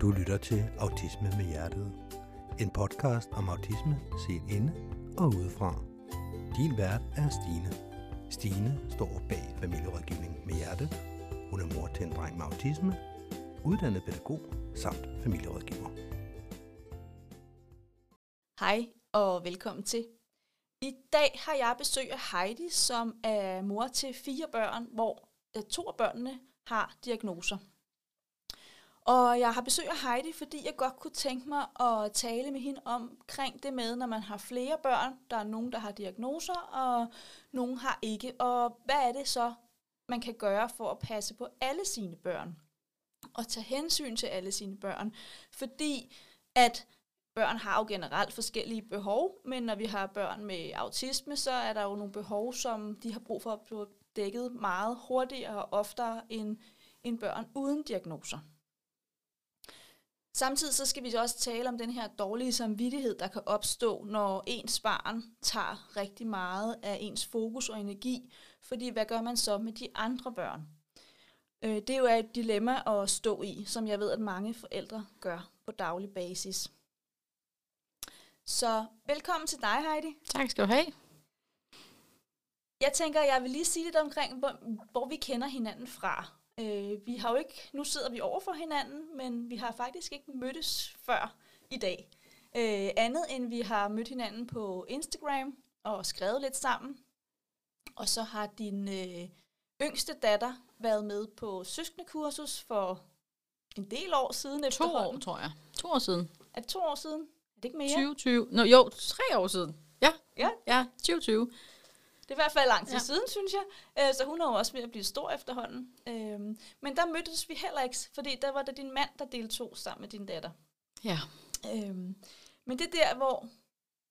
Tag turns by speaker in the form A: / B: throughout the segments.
A: Du lytter til Autisme med Hjertet. En podcast om autisme set inde og udefra. Din vært er Stine. Stine står bag familierådgivning med Hjertet. Hun er mor til en dreng med autisme, uddannet pædagog samt familierådgiver.
B: Hej og velkommen til. I dag har jeg besøg af Heidi, som er mor til fire børn, hvor øh, to af børnene har diagnoser. Og jeg har besøg af Heidi, fordi jeg godt kunne tænke mig at tale med hende omkring det med, når man har flere børn. Der er nogen, der har diagnoser, og nogen har ikke. Og hvad er det så, man kan gøre for at passe på alle sine børn? Og tage hensyn til alle sine børn. Fordi at børn har jo generelt forskellige behov, men når vi har børn med autisme, så er der jo nogle behov, som de har brug for at blive dækket meget hurtigere og oftere end, end børn uden diagnoser. Samtidig så skal vi også tale om den her dårlige samvittighed, der kan opstå, når ens barn tager rigtig meget af ens fokus og energi. Fordi hvad gør man så med de andre børn? Øh, det er jo et dilemma at stå i, som jeg ved, at mange forældre gør på daglig basis. Så velkommen til dig, Heidi.
C: Tak skal du have.
B: Jeg tænker, jeg vil lige sige lidt omkring, hvor, hvor vi kender hinanden fra. Øh, vi har jo ikke, nu sidder vi over for hinanden, men vi har faktisk ikke mødtes før i dag. Øh, andet end vi har mødt hinanden på Instagram og skrevet lidt sammen. Og så har din øh, yngste datter været med på søskendekursus for en del år siden
C: To år, tror jeg. To år siden.
B: Er det to år siden? Er det ikke mere?
C: 2020. Nå, jo, tre år siden. Ja,
B: Ja,
C: ja, 2020.
B: Det er i hvert fald lang tid ja. Siden, synes jeg. Øh, Så hun er jo også ved at blive stor efterhånden. Øhm, Men der mødtes vi heller ikke, fordi der var det din mand, der deltog sammen med din datter.
C: Ja.
B: Øhm, Men det er der, hvor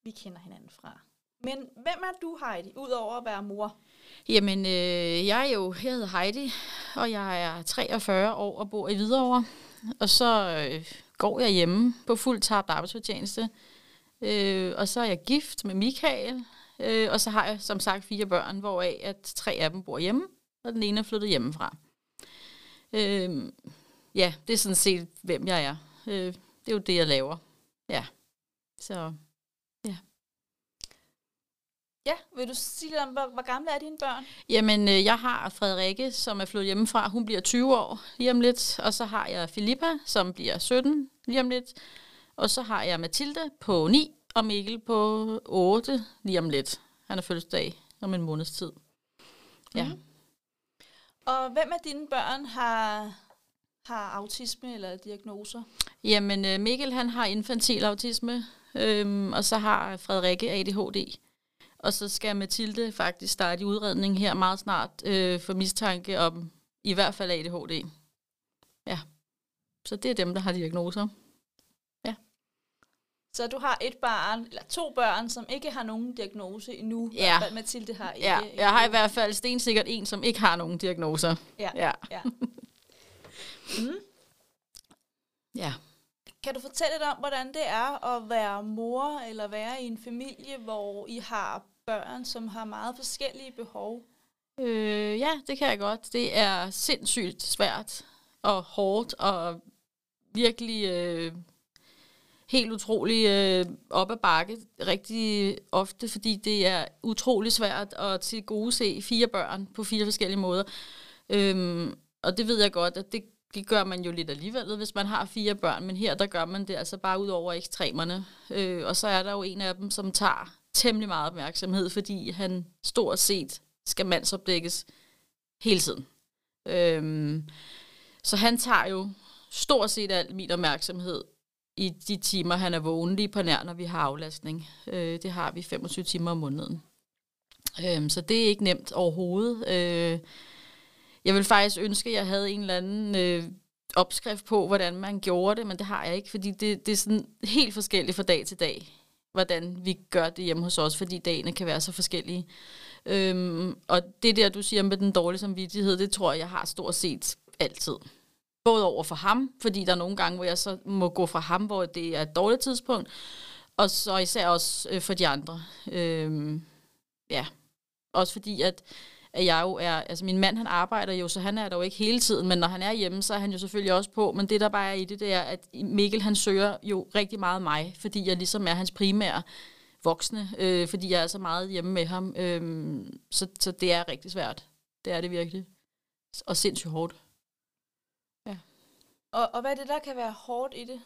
B: vi kender hinanden fra. Men hvem er du, Heidi, udover at være mor?
C: Jamen, øh, jeg er jo, jeg hedder Heidi, og jeg er 43 år og bor i Hvidovre. Og så øh, går jeg hjemme på fuld tabt arbejdsfortjeneste. Øh, og så er jeg gift med Michael. Øh, og så har jeg som sagt fire børn, hvoraf at tre af dem bor hjemme, og den ene er flyttet hjemmefra. Øh, ja, det er sådan set, hvem jeg er. Øh, det er jo det, jeg laver. Ja. Så
B: Ja, vil du sige lidt om, hvor, hvor gamle er dine børn?
C: Jamen, øh, jeg har Frederikke, som er flyttet hjemmefra. Hun bliver 20 år lige om lidt. Og så har jeg Filippa, som bliver 17 lige om lidt. Og så har jeg Mathilde på 9, og Mikkel på 8 lige om lidt. Han er fødselsdag om en måneds tid. Ja.
B: Mhm. Og hvem af dine børn har, har autisme eller diagnoser?
C: Jamen, øh, Mikkel han har infantil autisme, øhm, og så har Frederikke ADHD. Og så skal Mathilde faktisk starte i udredning her meget snart øh, for mistanke om i hvert fald ADHD. Ja. Så det er dem, der har diagnoser.
B: Så du har et barn, eller to børn, som ikke har nogen diagnose endnu.
C: Ja.
B: Fald Mathilde har ikke.
C: Ja, jeg har i hvert fald stensikkert en, som ikke har nogen diagnoser.
B: Ja.
C: Ja.
B: Ja. Mm.
C: ja.
B: Kan du fortælle lidt om, hvordan det er at være mor eller være i en familie, hvor I har børn, som har meget forskellige behov?
C: Øh, ja, det kan jeg godt. Det er sindssygt svært og hårdt og virkelig øh, helt utrolig øh, op ad bakke rigtig ofte, fordi det er utrolig svært at til gode se fire børn på fire forskellige måder. Øhm, og det ved jeg godt, at det, det gør man jo lidt alligevel, hvis man har fire børn, men her der gør man det altså bare ud over ekstremerne. Øh, og så er der jo en af dem, som tager temmelig meget opmærksomhed, fordi han stort set skal mandsopdækkes hele tiden. Øhm, så han tager jo stort set al min opmærksomhed i de timer, han er vågen, lige på nær, når vi har aflastning. Øh, det har vi 25 timer om måneden. Øhm, så det er ikke nemt overhovedet. Øh, jeg vil faktisk ønske, at jeg havde en eller anden øh, opskrift på, hvordan man gjorde det, men det har jeg ikke, fordi det, det er sådan helt forskelligt fra dag til dag, hvordan vi gør det hjemme hos os, fordi dagene kan være så forskellige. Øhm, og det der, du siger med den dårlige samvittighed, det tror jeg, jeg har stort set altid. Både over for ham, fordi der er nogle gange, hvor jeg så må gå fra ham, hvor det er et dårligt tidspunkt, og så især også øh, for de andre. Øhm, ja, også fordi, at at jeg jo er, altså min mand han arbejder jo, så han er der jo ikke hele tiden, men når han er hjemme, så er han jo selvfølgelig også på, men det der bare er i det, det er, at Mikkel han søger jo rigtig meget mig, fordi jeg ligesom er hans primære voksne, øh, fordi jeg er så meget hjemme med ham, øh, så, så det er rigtig svært. Det er det virkelig. Og sindssygt hårdt.
B: Og, og hvad er det, der kan være hårdt i det?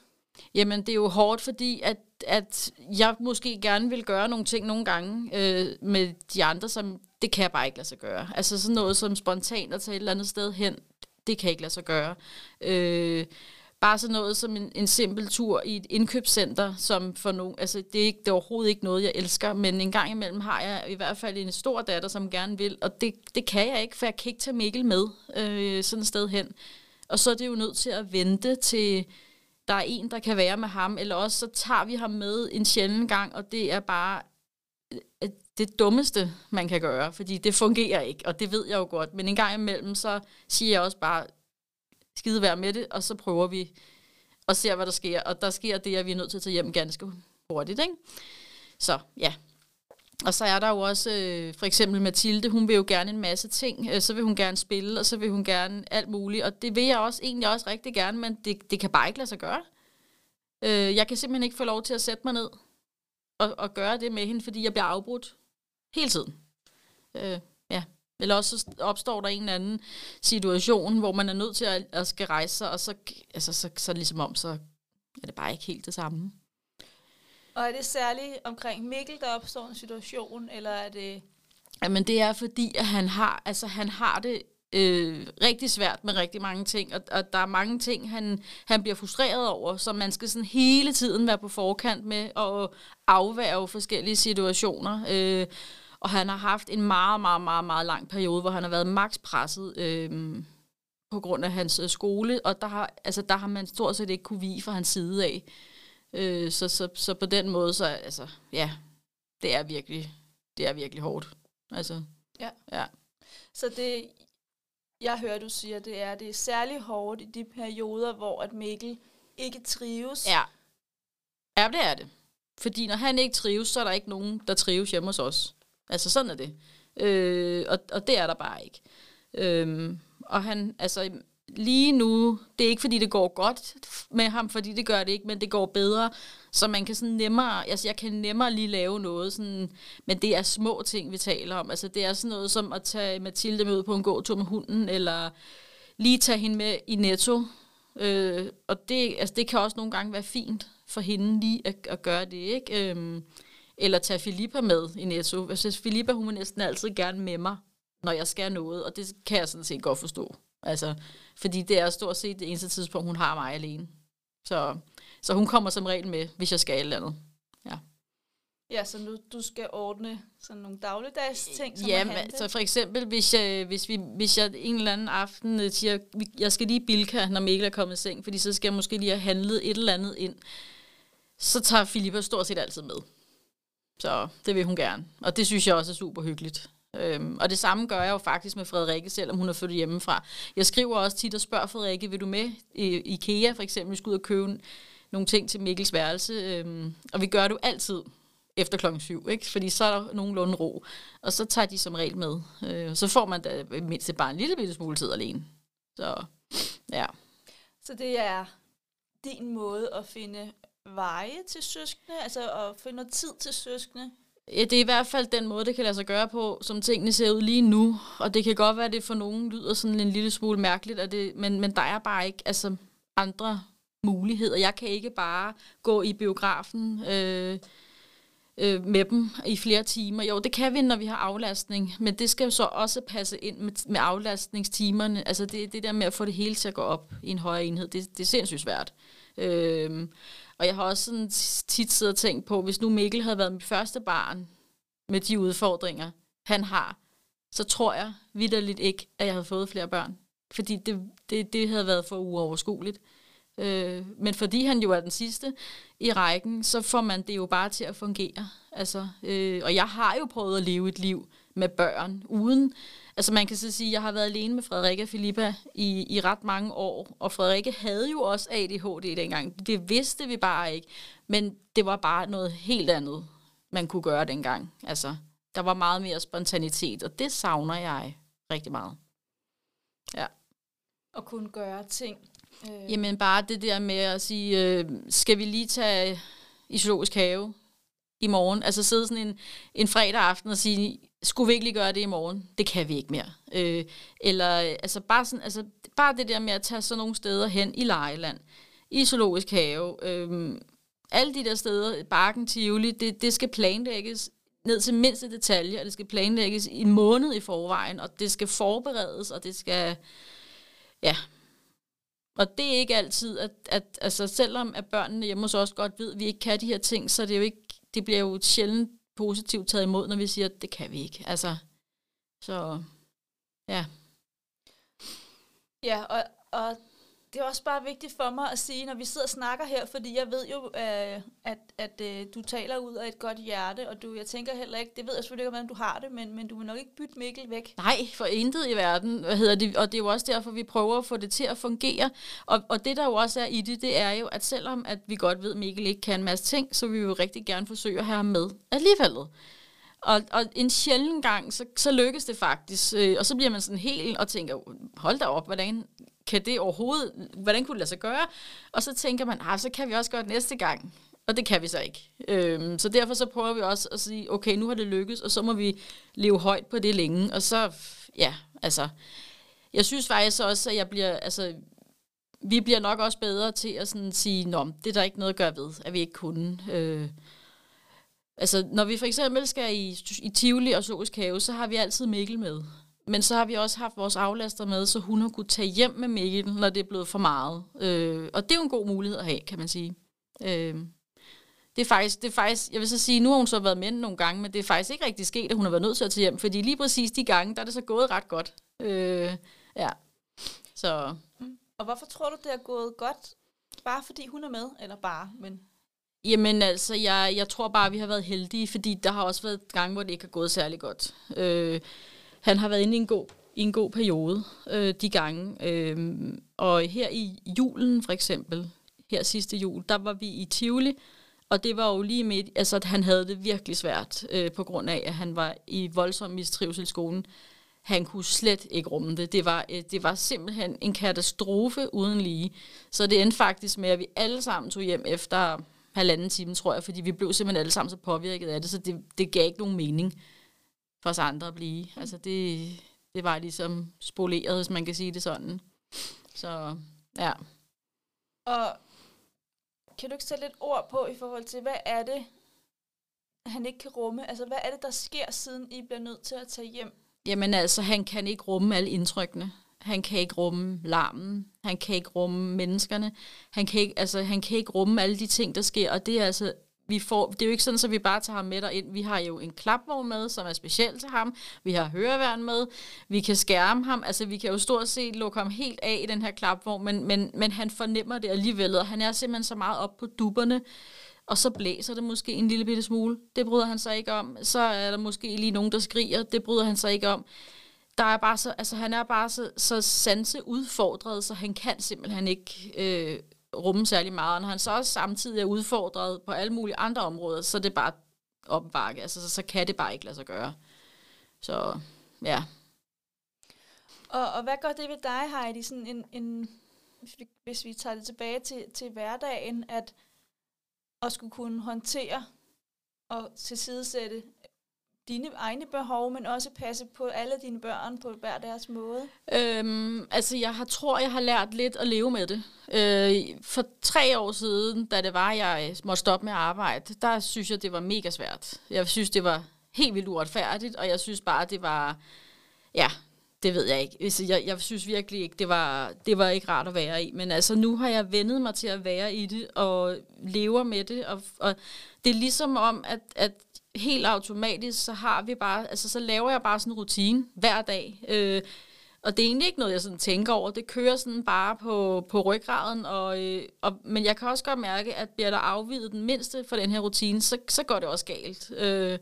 C: Jamen, det er jo hårdt, fordi at, at jeg måske gerne vil gøre nogle ting nogle gange øh, med de andre, som det kan jeg bare ikke lade sig gøre. Altså sådan noget som spontant at tage et eller andet sted hen, det kan jeg ikke lade sig gøre. Øh, bare sådan noget som en, en simpel tur i et indkøbscenter, som for nogen, altså det er, ikke, det er overhovedet ikke noget, jeg elsker, men en gang imellem har jeg i hvert fald en stor datter, som gerne vil, og det, det kan jeg ikke, for jeg kan ikke tage Mikkel med øh, sådan et sted hen. Og så er det jo nødt til at vente til, der er en, der kan være med ham, eller også så tager vi ham med en sjælden gang, og det er bare øh, det dummeste, man kan gøre, fordi det fungerer ikke, og det ved jeg jo godt. Men en gang imellem, så siger jeg også bare, skide være med det, og så prøver vi og ser, hvad der sker. Og der sker det, at vi er nødt til at tage hjem ganske hurtigt. Ikke? Så ja, og så er der jo også øh, for eksempel Mathilde, hun vil jo gerne en masse ting. Øh, så vil hun gerne spille, og så vil hun gerne alt muligt. Og det vil jeg også egentlig også rigtig gerne, men det, det kan bare ikke lade sig gøre. Øh, jeg kan simpelthen ikke få lov til at sætte mig ned og, og gøre det med hende, fordi jeg bliver afbrudt hele tiden. Øh, ja. Eller også så opstår der en eller anden situation, hvor man er nødt til at, at skal rejse sig, og så, altså, så, så ligesom om, så er det bare ikke helt det samme.
B: Og er det særligt omkring Mikkel, der opstår en situation, eller er det...
C: Jamen det er fordi, at han har, altså, han har det øh, rigtig svært med rigtig mange ting, og, og der er mange ting, han, han bliver frustreret over, så man skal sådan hele tiden være på forkant med at afværge forskellige situationer. Øh, og han har haft en meget, meget, meget, meget lang periode, hvor han har været maks presset øh, på grund af hans øh, skole, og der har, altså, der har man stort set ikke kunne vige fra hans side af. Øh, så, så, så på den måde, så altså, ja, det er virkelig, det er virkelig hårdt. Altså,
B: ja.
C: ja.
B: Så det, jeg hører, du siger, det er, det er særlig hårdt i de perioder, hvor at Mikkel ikke trives.
C: Ja. Ja, det er det. Fordi når han ikke trives, så er der ikke nogen, der trives hjemme hos os. Altså sådan er det. Øh, og, og det er der bare ikke. Øh, og han, altså lige nu, det er ikke fordi det går godt med ham, fordi det gør det ikke, men det går bedre, så man kan sådan nemmere, altså jeg kan nemmere lige lave noget, sådan, men det er små ting, vi taler om. Altså det er sådan noget som at tage Mathilde med ud på en gåtur med hunden, eller lige tage hende med i netto. Øh, og det, altså det kan også nogle gange være fint for hende lige at, at gøre det, ikke? Øh, eller tage Filippa med i netto. Altså Filippa, hun er næsten altid gerne med mig, når jeg skal noget, og det kan jeg sådan set godt forstå. Altså, fordi det er stort set det eneste tidspunkt, hun har mig alene. Så, så hun kommer som regel med, hvis jeg skal et eller andet. Ja.
B: Ja, så nu du skal ordne sådan nogle dagligdags ting, som
C: ja, så for eksempel, hvis jeg, hvis, vi, hvis jeg en eller anden aften øh, siger, jeg skal lige bilka, når Mikkel er kommet i seng, fordi så skal jeg måske lige have handlet et eller andet ind, så tager Filippa stort set altid med. Så det vil hun gerne. Og det synes jeg også er super hyggeligt. Øhm, og det samme gør jeg jo faktisk med Frederikke, selvom hun er flyttet hjemmefra. Jeg skriver også tit og spørger Frederikke, vil du med i IKEA for eksempel? Vi skal ud og købe nogle ting til Mikkels værelse. Øhm, og vi gør det jo altid efter klokken syv, ikke? fordi så er der nogenlunde ro. Og så tager de som regel med. Øh, så får man da mindst bare en lille bitte smule tid alene. Så ja.
B: Så det er din måde at finde veje til søskende, altså at finde noget tid til søskende?
C: Ja, det er i hvert fald den måde, det kan lade sig gøre på, som tingene ser ud lige nu. Og det kan godt være, at det for nogen lyder sådan en lille smule mærkeligt, at det, men, men der er bare ikke altså, andre muligheder. Jeg kan ikke bare gå i biografen øh, øh, med dem i flere timer. Jo, det kan vi, når vi har aflastning, men det skal jo så også passe ind med, med aflastningstimerne. Altså det, det der med at få det hele til at gå op i en højere enhed, det, det er sindssygt svært. Øh, og jeg har også sådan tit siddet og tænkt på, hvis nu Mikkel havde været mit første barn med de udfordringer, han har, så tror jeg vidderligt ikke, at jeg havde fået flere børn. Fordi det, det, det havde været for uoverskueligt. Øh, men fordi han jo er den sidste i rækken, så får man det jo bare til at fungere. Altså, øh, og jeg har jo prøvet at leve et liv med børn, uden Altså man kan så sige, at jeg har været alene med Frederikke og Filippa i, i ret mange år, og Frederikke havde jo også ADHD dengang. Det vidste vi bare ikke, men det var bare noget helt andet, man kunne gøre dengang. Altså, der var meget mere spontanitet, og det savner jeg. rigtig meget. Ja.
B: Og kunne gøre ting.
C: Øh. Jamen bare det der med at sige, øh, skal vi lige tage i zoologisk have i morgen? Altså sidde sådan en, en fredag aften og sige, skulle vi ikke lige gøre det i morgen? Det kan vi ikke mere. Øh, eller altså bare, sådan, altså bare det der med at tage sådan nogle steder hen i Lejeland, i zoologisk have, øh, alle de der steder, Barken, Tivoli, det, det skal planlægges ned til mindste detalje, og det skal planlægges i en måned i forvejen, og det skal forberedes, og det skal, ja, og det er ikke altid, at, at altså selvom at børnene hjemme hos os godt ved, at vi ikke kan de her ting, så det, er jo ikke, det bliver jo sjældent positivt taget imod, når vi siger, at det kan vi ikke. Altså, så ja.
B: Ja, og, og det er også bare vigtigt for mig at sige, når vi sidder og snakker her, fordi jeg ved jo, øh, at, at øh, du taler ud af et godt hjerte, og du, jeg tænker heller ikke, det ved jeg selvfølgelig ikke, hvordan du har det, men, men du vil nok ikke bytte Mikkel væk.
C: Nej, for intet i verden, hvad hedder det, og det er jo også derfor, vi prøver at få det til at fungere. Og, og det, der jo også er i det, det er jo, at selvom at vi godt ved, at Mikkel ikke kan en masse ting, så vil vi jo rigtig gerne forsøge at have ham med alligevel. Og, og en sjælden gang, så, så lykkes det faktisk. Øh, og så bliver man sådan helt og tænker, hold da op, hvordan kan det overhovedet, hvordan kunne det lade sig gøre? Og så tænker man, ah, så kan vi også gøre det næste gang. Og det kan vi så ikke. Øhm, så derfor så prøver vi også at sige, okay, nu har det lykkes, og så må vi leve højt på det længe. Og så, ja, altså, jeg synes faktisk også, at jeg bliver, altså, vi bliver nok også bedre til at sådan sige, nå, det er der ikke noget at gøre ved, at vi ikke kunne. Øh, altså, når vi for eksempel skal i, i Tivoli og Zoologisk Have, så har vi altid Mikkel med. Men så har vi også haft vores aflaster med, så hun har kunne tage hjem med Mikkel, når det er blevet for meget. Øh, og det er jo en god mulighed at have, kan man sige. Øh, det er, faktisk, det er faktisk, jeg vil så sige, nu har hun så været med nogle gange, men det er faktisk ikke rigtig sket, at hun har været nødt til at tage hjem, fordi lige præcis de gange, der er det så gået ret godt. Øh, ja. Så.
B: Mm. Og hvorfor tror du, det er gået godt? Bare fordi hun er med, eller bare, men...
C: Jamen altså, jeg, jeg tror bare, vi har været heldige, fordi der har også været gange, hvor det ikke har gået særlig godt. Øh, han har været inde i en god, i en god periode øh, de gange. Øh, og her i julen for eksempel, her sidste jul, der var vi i Tivoli, og det var jo lige midt, altså at han havde det virkelig svært, øh, på grund af, at han var i voldsom mistrivsel i skolen. Han kunne slet ikke rumme det. Det var, øh, det var simpelthen en katastrofe uden lige. Så det endte faktisk med, at vi alle sammen tog hjem efter halvanden time, tror jeg, fordi vi blev simpelthen alle sammen så påvirket af det, så det, det gav ikke nogen mening for os andre at blive. Altså det, det var ligesom spoleret, hvis man kan sige det sådan. Så ja.
B: Og kan du ikke sætte lidt ord på i forhold til, hvad er det, han ikke kan rumme? Altså hvad er det, der sker, siden I bliver nødt til at tage hjem?
C: Jamen altså, han kan ikke rumme alle indtrykkene. Han kan ikke rumme larmen. Han kan ikke rumme menneskerne. Han kan ikke, altså, han kan ikke rumme alle de ting, der sker. Og det er altså vi får, det er jo ikke sådan, at vi bare tager ham med ind. Vi har jo en klapvogn med, som er speciel til ham. Vi har høreværn med. Vi kan skærme ham. Altså, vi kan jo stort set lukke ham helt af i den her klapvogn, men, men, men han fornemmer det alligevel, og han er simpelthen så meget op på duberne, Og så blæser det måske en lille bitte smule. Det bryder han sig ikke om. Så er der måske lige nogen, der skriger. Det bryder han sig ikke om. Der er bare så, altså, han er bare så, så sanse udfordret, så han kan simpelthen ikke øh, rumme særlig meget. Og når han så også samtidig er udfordret på alle mulige andre områder, så er det bare opbakke. Altså, så, så kan det bare ikke lade sig gøre. Så, ja.
B: Og, og hvad gør det ved dig, Heidi, sådan en, en, hvis, vi, hvis vi tager det tilbage til, til hverdagen, at at skulle kunne håndtere og tilsidesætte dine egne behov, men også passe på alle dine børn på hver deres måde?
C: Øhm, altså, jeg har, tror, jeg har lært lidt at leve med det. Øh, for tre år siden, da det var, jeg måtte stoppe med at arbejde, der synes jeg, det var mega svært. Jeg synes, det var helt vildt uretfærdigt, og jeg synes bare, det var... Ja, det ved jeg ikke. Altså, jeg, jeg synes virkelig ikke, det var, det var ikke rart at være i. Men altså, nu har jeg vendet mig til at være i det, og lever med det. Og, og det er ligesom om, at, at helt automatisk, så har vi bare, altså så laver jeg bare sådan en rutine hver dag. Øh, og det er egentlig ikke noget, jeg sådan tænker over. Det kører sådan bare på, på ryggraden. Og, øh, og, men jeg kan også godt mærke, at bliver der afvidet den mindste for den her rutine, så, så går det også galt. Øh,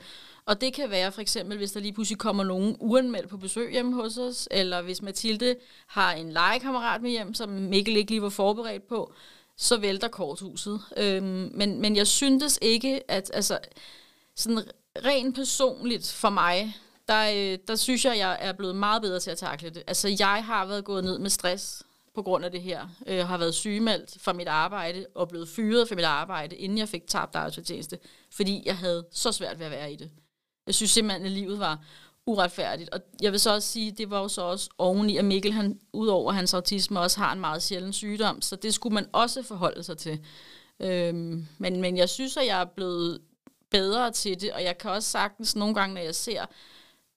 C: og det kan være for eksempel, hvis der lige pludselig kommer nogen uanmeldt på besøg hjemme hos os, eller hvis Mathilde har en legekammerat med hjem, som Mikkel ikke lige var forberedt på, så vælter korthuset. Øh, men, men jeg syntes ikke, at altså, sådan rent personligt for mig, der, øh, der synes jeg, jeg er blevet meget bedre til at takle det. Altså, jeg har været gået ned med stress på grund af det her. Jeg har været sygemeldt fra mit arbejde og blevet fyret fra mit arbejde, inden jeg fik tabt arbejdsfortjeneste, fordi jeg havde så svært ved at være i det. Jeg synes simpelthen, at livet var uretfærdigt. Og jeg vil så også sige, det var jo så også oveni, at Mikkel, han, udover hans autisme, også har en meget sjælden sygdom, så det skulle man også forholde sig til. Øhm, men, men jeg synes, at jeg er blevet bedre til det, og jeg kan også sagtens nogle gange, når jeg ser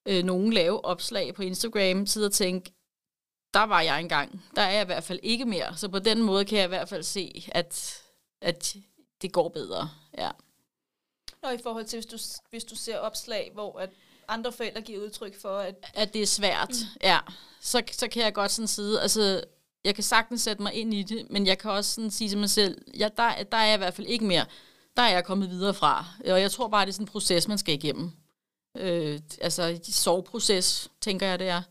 C: øh, nogen lave opslag på Instagram, sidde og tænke, der var jeg engang. Der er jeg i hvert fald ikke mere. Så på den måde kan jeg i hvert fald se, at, at det går bedre. Ja.
B: Og i forhold til, hvis du, hvis du ser opslag, hvor at andre forældre giver udtryk for, at...
C: At det er svært, mm. ja. Så, så kan jeg godt sådan sige, altså, jeg kan sagtens sætte mig ind i det, men jeg kan også sådan sige til mig selv, ja, der, der er jeg i hvert fald ikke mere. Der er jeg kommet videre fra. Og jeg tror bare, det er sådan en proces, man skal igennem. Øh, altså, soveproces, tænker jeg, det er.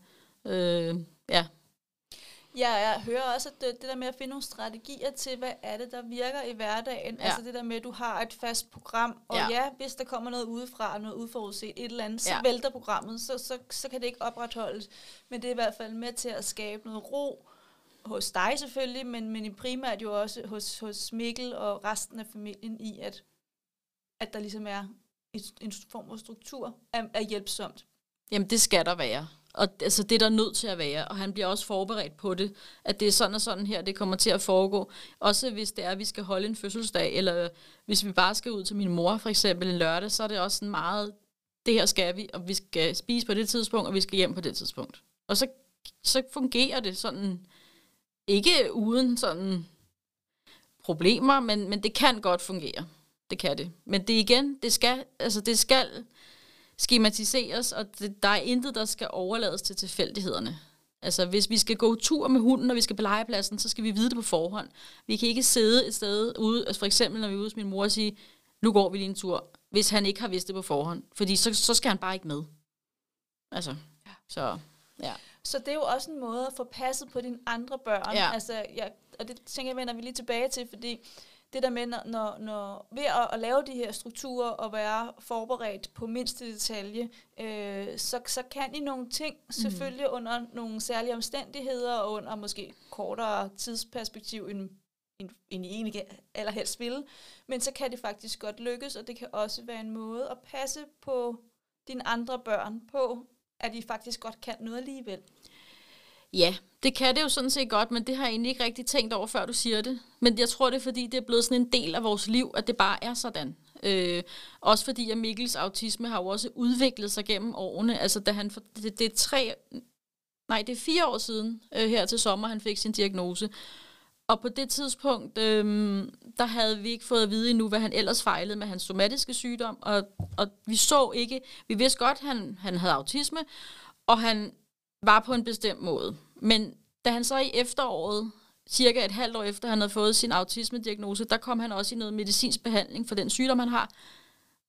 C: Øh, ja.
B: Ja, jeg hører også, at det, det der med at finde nogle strategier til, hvad er det, der virker i hverdagen. Ja. Altså det der med, at du har et fast program, og ja, ja hvis der kommer noget udefra, noget udforudset, et eller andet, så ja. vælter programmet, så, så, så kan det ikke opretholdes. Men det er i hvert fald med til at skabe noget ro, hos dig selvfølgelig, men, men i primært jo også hos, hos Mikkel og resten af familien i, at, at der ligesom er en, en form for struktur af, af hjælpsomt.
C: Jamen det skal der være. Og altså, det er der nødt til at være, og han bliver også forberedt på det, at det er sådan og sådan her, det kommer til at foregå. Også hvis det er, at vi skal holde en fødselsdag, eller hvis vi bare skal ud til min mor for eksempel en lørdag, så er det også sådan meget, det her skal vi, og vi skal spise på det tidspunkt, og vi skal hjem på det tidspunkt. Og så, så fungerer det sådan, ikke uden sådan problemer, men, men det kan godt fungere. Det kan det. Men det igen, det skal, altså det skal skematiseres, og det, der er intet, der skal overlades til tilfældighederne. Altså, hvis vi skal gå tur med hunden, og vi skal på legepladsen, så skal vi vide det på forhånd. Vi kan ikke sidde et sted ude, altså for eksempel når vi er ude hos min mor og sige, nu går vi lige en tur, hvis han ikke har vidst det på forhånd. Fordi så, så skal han bare ikke med. Altså, ja. så ja.
B: Så det er jo også en måde at få passet på dine andre børn. Ja. Altså, jeg, og det tænker jeg, vender vi lige tilbage til, fordi det der med, når, når, ved at, at lave de her strukturer og være forberedt på mindste detalje, øh, så, så kan I nogle ting mhm. selvfølgelig mm. under nogle særlige omstændigheder og under måske kortere tidsperspektiv end, end, end I egentlig allerhelst ville. Men så kan det faktisk godt lykkes, og det kan også være en måde at passe på dine andre børn på, at I faktisk godt kan noget alligevel.
C: Ja, det kan det jo sådan set godt, men det har jeg egentlig ikke rigtig tænkt over, før du siger det. Men jeg tror, det er fordi, det er blevet sådan en del af vores liv, at det bare er sådan. Øh, også fordi, at Mikkels autisme har jo også udviklet sig gennem årene. Altså, da han, det, det er tre, nej, det er fire år siden øh, her til sommer, han fik sin diagnose. Og på det tidspunkt, øhm, der havde vi ikke fået at vide endnu, hvad han ellers fejlede med hans somatiske sygdom. Og, og vi så ikke, vi vidste godt, at han, han havde autisme, og han var på en bestemt måde. Men da han så i efteråret, cirka et halvt år efter han havde fået sin autisme-diagnose, der kom han også i noget medicinsk behandling for den sygdom, han har.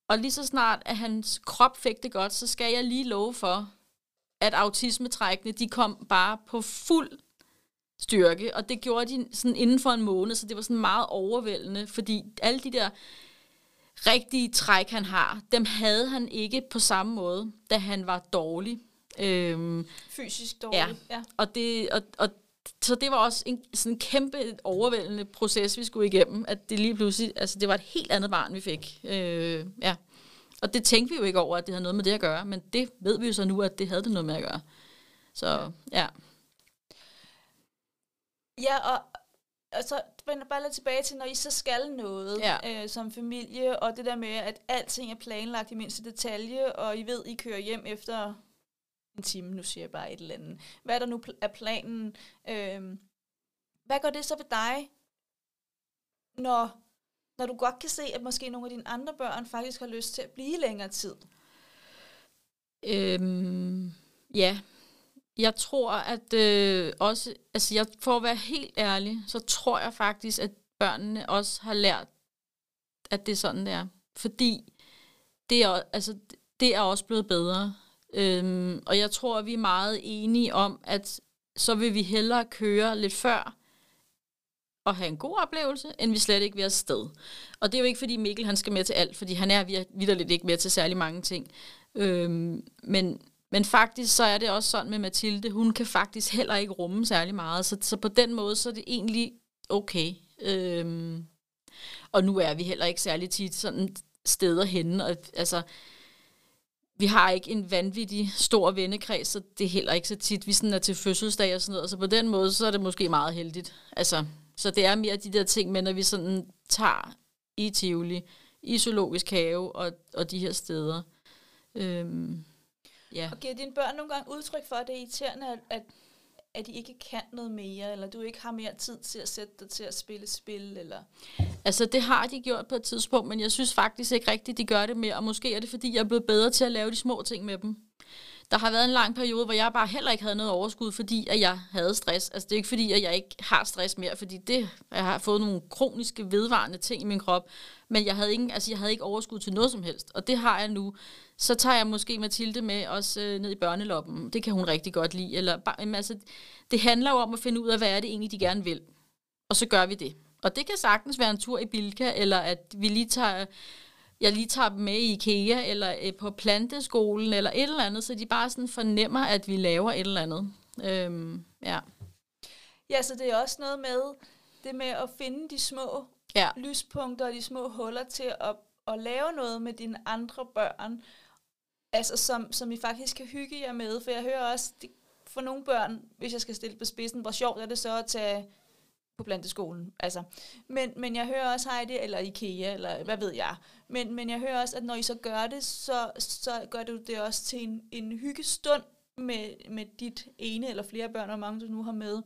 C: Og lige så snart, at hans krop fik det godt, så skal jeg lige love for, at autismetrækkene, de kom bare på fuld styrke, og det gjorde de sådan inden for en måned, så det var sådan meget overvældende, fordi alle de der rigtige træk, han har, dem havde han ikke på samme måde, da han var dårlig.
B: Øhm, Fysisk dårlig, ja.
C: ja. Og, det, og, og så det var også en sådan en kæmpe overvældende proces, vi skulle igennem, at det lige pludselig, altså det var et helt andet barn, vi fik. Øh, ja. Og det tænkte vi jo ikke over, at det havde noget med det at gøre, men det ved vi jo så nu, at det havde det noget med at gøre. Så ja.
B: Ja, og, og så vender bare lidt tilbage til, når I så skal noget ja. øh, som familie, og det der med, at alting er planlagt i mindste detalje, og I ved, I kører hjem efter en time, nu siger jeg bare et eller andet. Hvad er der nu er planen? Øhm, hvad gør det så ved dig, når, når du godt kan se, at måske nogle af dine andre børn faktisk har lyst til at blive længere tid?
C: Øhm, ja, jeg tror, at øh, også, altså jeg, for at være helt ærlig, så tror jeg faktisk, at børnene også har lært, at det er sådan, det er. Fordi det er, altså, det er også blevet bedre. Øhm, og jeg tror, at vi er meget enige om, at så vil vi hellere køre lidt før og have en god oplevelse, end vi slet ikke vil afsted. Og det er jo ikke, fordi Mikkel han skal med til alt, fordi han er vidderligt ikke med til særlig mange ting. Øhm, men, men faktisk så er det også sådan med Mathilde, hun kan faktisk heller ikke rumme særlig meget, så, så på den måde så er det egentlig okay. Øhm, og nu er vi heller ikke særlig tit sådan steder henne, og altså, vi har ikke en vanvittig stor vennekreds, så det er heller ikke så tit, vi sådan er til fødselsdag og sådan noget, så på den måde, så er det måske meget heldigt. Altså, så det er mere de der ting, men når vi sådan tager i Tivoli, i Zoologisk Have og, og de her steder. Øhm,
B: ja. Og giver dine børn nogle gange udtryk for, at det er irriterende, at, at, at de ikke kan noget mere, eller du ikke har mere tid til at sætte dig til at spille spil? Eller?
C: Altså, det har de gjort på et tidspunkt, men jeg synes faktisk ikke rigtigt, de gør det mere, og måske er det, fordi jeg er blevet bedre til at lave de små ting med dem. Der har været en lang periode, hvor jeg bare heller ikke havde noget overskud, fordi at jeg havde stress. Altså det er ikke fordi, at jeg ikke har stress mere, fordi det, jeg har fået nogle kroniske, vedvarende ting i min krop. Men jeg havde, ingen, altså jeg havde ikke overskud til noget som helst, og det har jeg nu. Så tager jeg måske Mathilde med også øh, ned i børneloppen. Det kan hun rigtig godt lide. Eller, bare, jamen, altså, det handler jo om at finde ud af, hvad er det egentlig, de gerne vil. Og så gør vi det. Og det kan sagtens være en tur i Bilka, eller at vi lige tager jeg lige tager dem med i IKEA, eller øh, på planteskolen, eller et eller andet, så de bare sådan fornemmer, at vi laver et eller andet. Øhm, ja.
B: ja, så det er også noget med det med at finde de små ja. lyspunkter og de små huller til at, at lave noget med dine andre børn, altså som, som I faktisk kan hygge jer med. For jeg hører også, det, for nogle børn, hvis jeg skal stille på spidsen, hvor sjovt er det så at tage på planteskolen. Altså. Men, men jeg hører også Heidi, eller IKEA, eller hvad ved jeg. Men, men jeg hører også, at når I så gør det, så, så gør du det også til en, en hyggestund med, med dit ene eller flere børn, og mange du nu har med.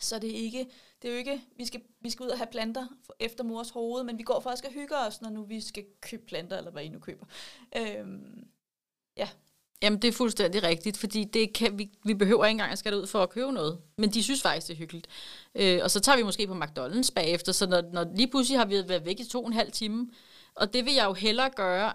B: Så det er ikke, det er jo ikke, vi skal, vi skal ud og have planter efter mors hoved, men vi går faktisk og hygger os, når nu vi skal købe planter, eller hvad I nu køber. Øhm,
C: ja. Jamen, det er fuldstændig rigtigt, fordi det kan, vi, vi behøver ikke engang at skal ud for at købe noget. Men de synes faktisk, det er hyggeligt. Øh, og så tager vi måske på McDonald's bagefter, så når, når lige pludselig har vi været væk i to og en halv time, og det vil jeg jo hellere gøre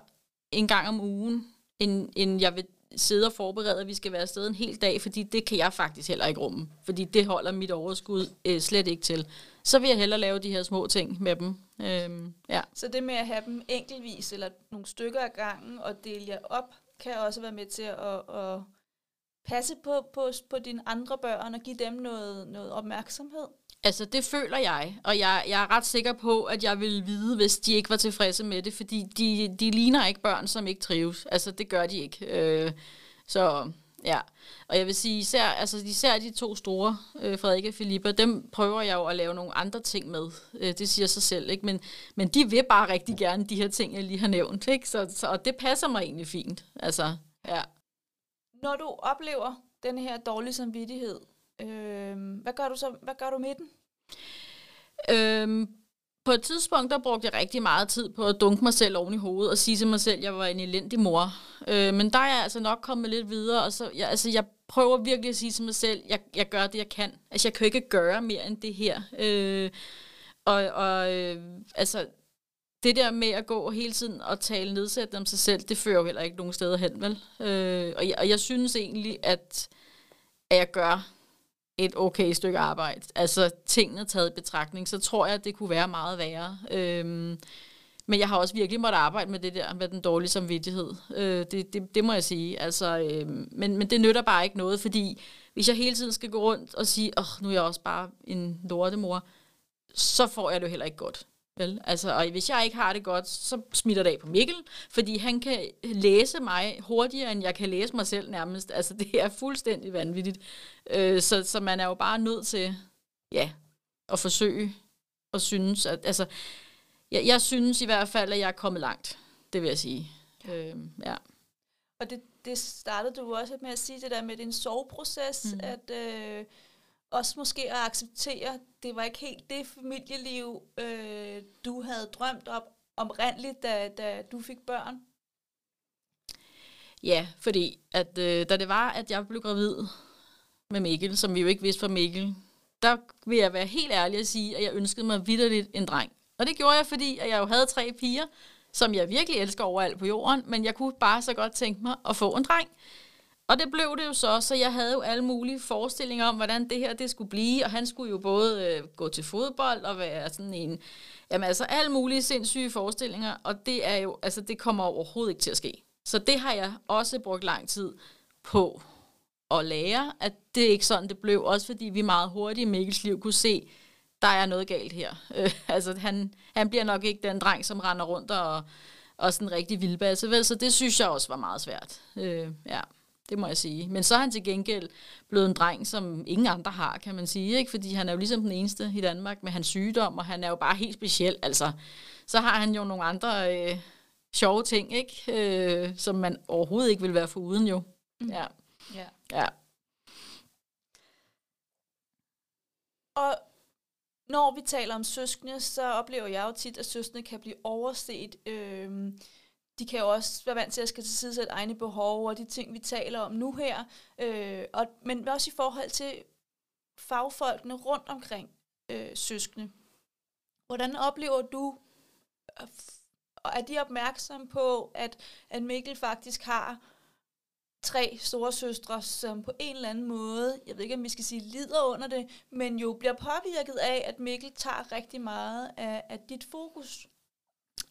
C: en gang om ugen, end, end jeg vil sidde og forberede, at vi skal være afsted en hel dag, fordi det kan jeg faktisk heller ikke rumme. Fordi det holder mit overskud øh, slet ikke til. Så vil jeg hellere lave de her små ting med dem. Øhm, ja.
B: Så det med at have dem enkeltvis, eller nogle stykker af gangen, og dele jer op, kan også være med til at, at passe på, på, på dine andre børn, og give dem noget, noget opmærksomhed?
C: Altså, det føler jeg, og jeg, jeg er ret sikker på, at jeg vil vide, hvis de ikke var tilfredse med det, fordi de, de ligner ikke børn, som ikke trives. Altså, det gør de ikke. Øh, så ja, og jeg vil sige, især, altså, især de to store, øh, Frederik og Filippa, dem prøver jeg jo at lave nogle andre ting med. Øh, det siger sig selv, ikke? Men, men de vil bare rigtig gerne de her ting, jeg lige har nævnt, ikke? Så, så, og det passer mig egentlig fint. Altså, ja.
B: Når du oplever den her dårlige samvittighed, Øh, hvad gør du så? Hvad gør du med den?
C: Øhm, på et tidspunkt, der brugte jeg rigtig meget tid på at dunke mig selv oven i hovedet og sige til mig selv, at jeg var en elendig mor. Øh, men der er jeg altså nok kommet lidt videre, og så, jeg, altså, jeg prøver virkelig at sige til mig selv, at jeg, jeg gør det, jeg kan. Altså, jeg kan ikke gøre mere end det her. Øh, og og øh, altså, det der med at gå hele tiden og tale nedsættende om sig selv, det fører jo heller ikke nogen steder hen, vel? Øh, og, jeg, og jeg synes egentlig, at, at jeg gør et okay stykke arbejde. Altså tingene taget i betragtning, så tror jeg, at det kunne være meget værre. Øhm, men jeg har også virkelig måttet arbejde med det der, med den dårlige samvittighed. Øh, det, det, det må jeg sige. Altså, øh, men, men det nytter bare ikke noget, fordi hvis jeg hele tiden skal gå rundt og sige, åh, oh, nu er jeg også bare en lortemor, så får jeg det jo heller ikke godt. Vel? Altså, og hvis jeg ikke har det godt, så smitter det af på Mikkel, fordi han kan læse mig hurtigere, end jeg kan læse mig selv nærmest. Altså, det er fuldstændig vanvittigt. Øh, så, så man er jo bare nødt til, ja, at forsøge at synes, at, altså, jeg, jeg synes i hvert fald, at jeg er kommet langt, det vil jeg sige. Øh, ja.
B: Og det, det startede du også med at sige, det der med din soveproces, mm. at... Øh, også måske at acceptere, det var ikke helt det familieliv, øh, du havde drømt om omrindeligt, da, da du fik børn?
C: Ja, fordi at, øh, da det var, at jeg blev gravid med Mikkel, som vi jo ikke vidste for Mikkel, der vil jeg være helt ærlig at sige, at jeg ønskede mig vidderligt en dreng. Og det gjorde jeg, fordi at jeg jo havde tre piger, som jeg virkelig elsker overalt på jorden, men jeg kunne bare så godt tænke mig at få en dreng. Og det blev det jo så, så jeg havde jo alle mulige forestillinger om, hvordan det her det skulle blive, og han skulle jo både øh, gå til fodbold og være sådan en, jamen altså alle mulige sindssyge forestillinger, og det er jo, altså det kommer overhovedet ikke til at ske. Så det har jeg også brugt lang tid på at lære, at det er ikke sådan, det blev. Også fordi vi meget hurtigt i Mikkels liv kunne se, der er noget galt her. Øh, altså, han, han bliver nok ikke den dreng, som render rundt og, og sådan en rigtig vildbasse, vel? Så det synes jeg også var meget svært. Øh, ja, det må jeg sige. Men så er han til gengæld blevet en dreng, som ingen andre har, kan man sige. Ikke? Fordi han er jo ligesom den eneste i Danmark med hans sygdom, og han er jo bare helt speciel. Altså, så har han jo nogle andre øh, sjove ting, ikke? Øh, som man overhovedet ikke vil være foruden jo. Mm. Ja.
B: Ja.
C: ja.
B: Og når vi taler om søskende, så oplever jeg jo tit, at søskende kan blive overset. Øhm, de kan jo også være vant til at skal tilsidesætte egne behov og de ting, vi taler om nu her. Øh, og, men også i forhold til fagfolkene rundt omkring øh, søskende. Hvordan oplever du, og er de opmærksomme på, at, at Mikkel faktisk har tre store søstre, som på en eller anden måde, jeg ved ikke om vi skal sige lider under det, men jo bliver påvirket af, at Mikkel tager rigtig meget af, af dit fokus?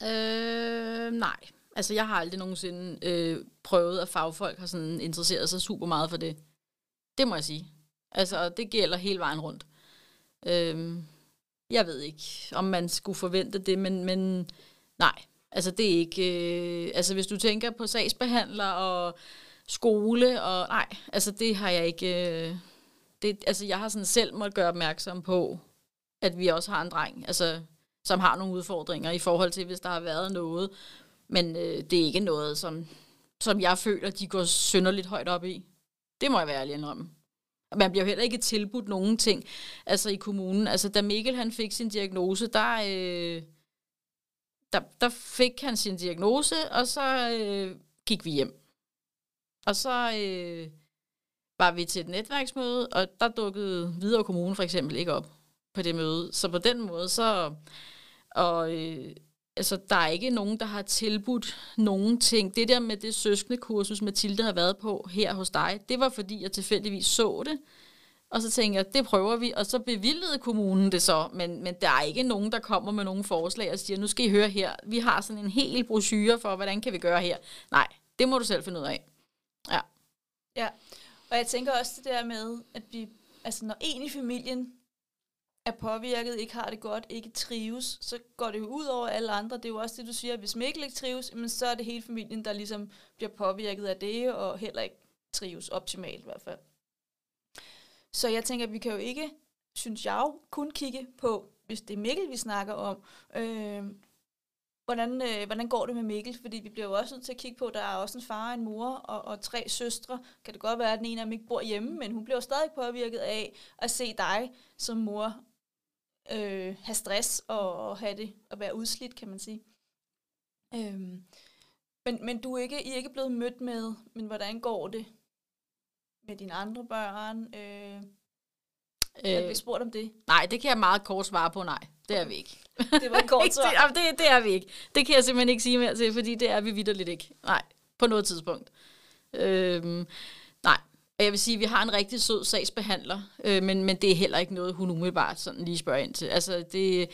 C: Øh, nej. Altså, jeg har aldrig nogensinde øh, prøvet, at fagfolk har sådan interesseret sig super meget for det. Det må jeg sige. Altså, det gælder hele vejen rundt. Øh, jeg ved ikke, om man skulle forvente det, men, men nej. Altså, det er ikke... Øh, altså, hvis du tænker på sagsbehandler og skole, og nej, altså det har jeg ikke... Øh, det, altså jeg har sådan selv måtte gøre opmærksom på, at vi også har en dreng, altså, som har nogle udfordringer i forhold til, hvis der har været noget. Men øh, det er ikke noget, som, som jeg føler, de går synderligt højt op i. Det må jeg være ærlig indrømme. Man bliver jo heller ikke tilbudt nogen ting altså i kommunen. Altså da Mikkel han fik sin diagnose, der, øh, der, der fik han sin diagnose, og så øh, gik vi hjem. Og så øh, var vi til et netværksmøde, og der dukkede Hvidovre Kommune for eksempel ikke op på det møde. Så på den måde, så... Og, øh, altså, der er ikke nogen, der har tilbudt nogen ting. Det der med det søskende kursus, Mathilde har været på her hos dig, det var fordi, jeg tilfældigvis så det. Og så tænkte jeg, det prøver vi, og så bevilgede kommunen det så, men, men der er ikke nogen, der kommer med nogen forslag og siger, nu skal I høre her, vi har sådan en hel brochure for, hvordan kan vi gøre her. Nej, det må du selv finde ud af. Ja.
B: Ja, og jeg tænker også det der med, at vi, altså når en i familien er påvirket, ikke har det godt, ikke trives, så går det jo ud over alle andre. Det er jo også det, du siger, at hvis Mikkel ikke trives, men så er det hele familien, der ligesom bliver påvirket af det, og heller ikke trives optimalt i hvert fald. Så jeg tænker, at vi kan jo ikke, synes jeg kun kigge på, hvis det er Mikkel, vi snakker om, øh, Hvordan, øh, hvordan går det med Mikkel? Fordi vi bliver jo også nødt til at kigge på, at der er også en far, en mor og, og tre søstre. Kan det godt være, at den ene af dem ikke bor hjemme, men hun bliver jo stadig påvirket af at se dig som mor øh, have stress og, og have det og være udslidt, kan man sige. Øhm, men, men du er ikke, I er ikke blevet mødt med, men hvordan går det med dine andre børn? Øh, Øh, er vi spurgt om det?
C: Nej, det kan jeg meget kort svare på, nej. Det er vi ikke.
B: Det var et kort svar.
C: det, det, det er vi ikke. Det kan jeg simpelthen ikke sige mere til, fordi det er vi vidderligt ikke. Nej, på noget tidspunkt. Øhm, nej, jeg vil sige, at vi har en rigtig sød sagsbehandler, øh, men, men det er heller ikke noget, hun umiddelbart sådan lige spørger ind til. Altså, det,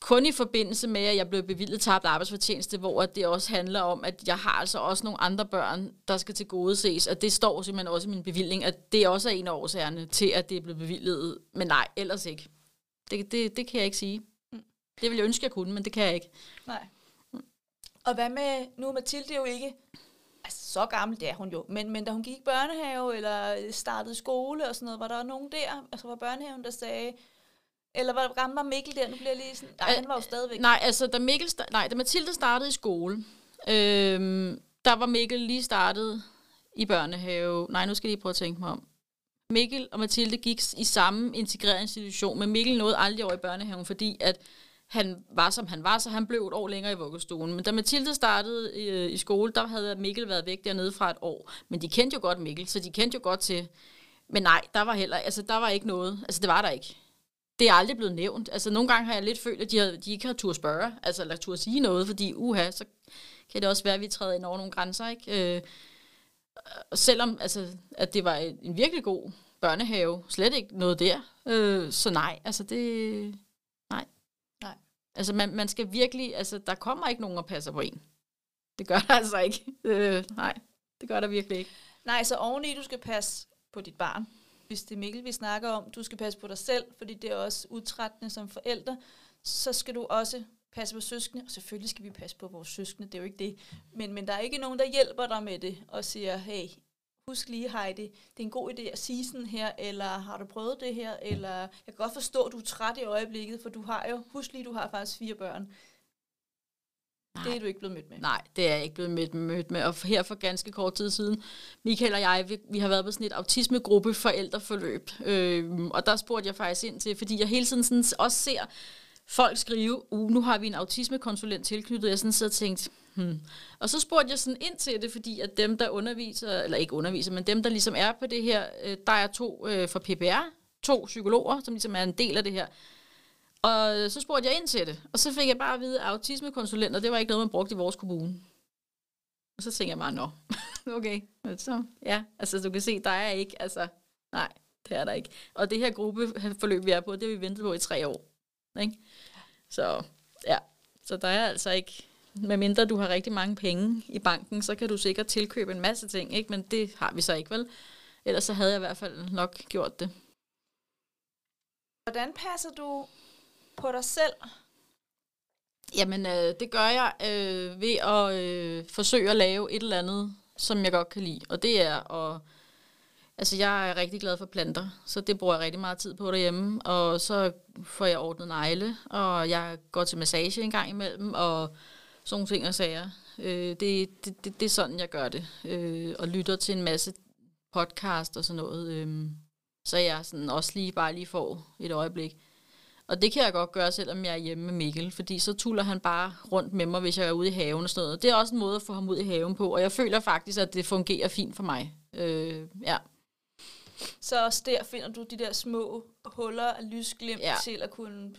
C: kun i forbindelse med, at jeg blev bevillet tabt arbejdsfortjeneste, hvor det også handler om, at jeg har altså også nogle andre børn, der skal til gode ses, og det står simpelthen også i min bevilling, at det også er en af årsagerne til, at det er blevet bevillet. Men nej, ellers ikke. Det, det, det kan jeg ikke sige. Mm. Det ville jeg ønske, jeg kunne, men det kan jeg ikke.
B: Nej. Og hvad med, nu er Mathilde jo ikke så gammel, det er hun jo, men, men da hun gik i børnehave, eller startede skole og sådan noget, var der nogen der, altså var børnehaven, der sagde, eller var Mikkel der? Nu bliver jeg lige sådan... Nej, han var jo stadigvæk...
C: Nej, altså, da, Mikkel, nej, da Mathilde startede i skole, øhm, der var Mikkel lige startet i børnehave. Nej, nu skal jeg lige prøve at tænke mig om. Mikkel og Mathilde gik i samme integreret institution, men Mikkel nåede aldrig over i børnehaven, fordi at han var, som han var, så han blev et år længere i vuggestuen. Men da Mathilde startede i, øh, i skole, der havde Mikkel været væk dernede fra et år. Men de kendte jo godt Mikkel, så de kendte jo godt til... Men nej, der var heller, altså der var ikke noget. Altså det var der ikke det er aldrig blevet nævnt. Altså, nogle gange har jeg lidt følt, at de, har, de ikke har tur spørge, altså, eller tur sige noget, fordi uha, så kan det også være, at vi træder ind over nogle grænser, ikke? Øh, selvom, altså, at det var en virkelig god børnehave, slet ikke noget der. Øh, så nej, altså det, Altså, man, man skal virkelig, altså, der kommer ikke nogen og passer på en. Det gør der altså ikke. Øh, nej, det gør der virkelig ikke.
B: Nej, så oveni, du skal passe på dit barn. Hvis det er Mikkel, vi snakker om, du skal passe på dig selv, fordi det er også udtrættende som forældre. Så skal du også passe på søskende, og selvfølgelig skal vi passe på vores søskende, det er jo ikke det. Men, men der er ikke nogen, der hjælper dig med det, og siger, hey, husk lige Heidi, det er en god idé at sige sådan her, eller har du prøvet det her, eller jeg kan godt forstå, at du er træt i øjeblikket, for du har jo, husk lige, du har faktisk fire børn. Nej. Det er du ikke blevet mødt med.
C: Nej, det er jeg ikke blevet mødt, mødt med. Og her for ganske kort tid siden, Michael og jeg, vi, vi har været på sådan et autismegruppe forældreforløb. Øh, og der spurgte jeg faktisk ind til, fordi jeg hele tiden sådan også ser folk skrive, uh, nu har vi en autismekonsulent tilknyttet. Jeg sådan sidder og tænkt, hmm. Og så spurgte jeg sådan ind til det, fordi at dem, der underviser, eller ikke underviser, men dem, der ligesom er på det her, øh, der er to øh, fra PPR, to psykologer, som ligesom er en del af det her. Og så spurgte jeg ind til det, og så fik jeg bare at vide, at autismekonsulenter, det var ikke noget, man brugte i vores kommune. Og så tænker jeg bare, nå, okay, så ja, altså du kan se, der er ikke, altså, nej, det er der ikke. Og det her gruppeforløb, vi er på, det har vi ventet på i tre år. Ikke? Så ja, så der er altså ikke, medmindre du har rigtig mange penge i banken, så kan du sikkert tilkøbe en masse ting, ikke? men det har vi så ikke, vel? Ellers så havde jeg i hvert fald nok gjort det.
B: Hvordan passer du på dig selv?
C: Jamen, øh, det gør jeg øh, ved at øh, forsøge at lave et eller andet, som jeg godt kan lide. Og det er at... Altså, jeg er rigtig glad for planter, så det bruger jeg rigtig meget tid på derhjemme. Og så får jeg ordnet negle, og jeg går til massage en gang imellem, og sådan nogle ting og sager. Øh, det, det, det, det er sådan, jeg gør det. Øh, og lytter til en masse podcast og sådan noget. Øh, så jeg sådan også lige bare lige får et øjeblik. Og det kan jeg godt gøre, selvom jeg er hjemme med Mikkel, fordi så tuller han bare rundt med mig, hvis jeg er ude i haven og sådan noget. Det er også en måde at få ham ud i haven på, og jeg føler faktisk, at det fungerer fint for mig. Øh, ja.
B: Så også der finder du de der små huller af lysglimt ja. til at kunne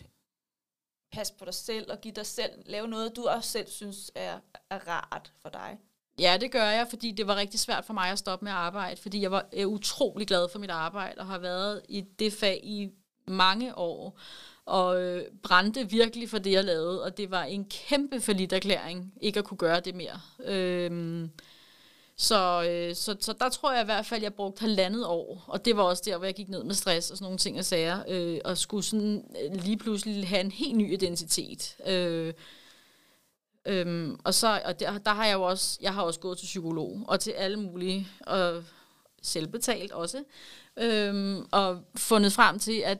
B: passe på dig selv og give dig selv, lave noget, du også selv synes er, er rart for dig.
C: Ja, det gør jeg, fordi det var rigtig svært for mig at stoppe med at arbejde, fordi jeg var øh, utrolig glad for mit arbejde og har været i det fag i mange år og øh, brændte virkelig for det, jeg lavede, og det var en kæmpe forlidt erklæring ikke at kunne gøre det mere. Øhm, så, øh, så, så der tror jeg i hvert fald, at jeg brugte halvandet år, og det var også der, hvor jeg gik ned med stress og sådan nogle ting og sager, øh, og skulle sådan øh, lige pludselig have en helt ny identitet. Øh, Øhm, og så, og der, der har jeg jo også, jeg har også gået til psykolog, og til alle mulige, og selvbetalt også, øhm, og fundet frem til, at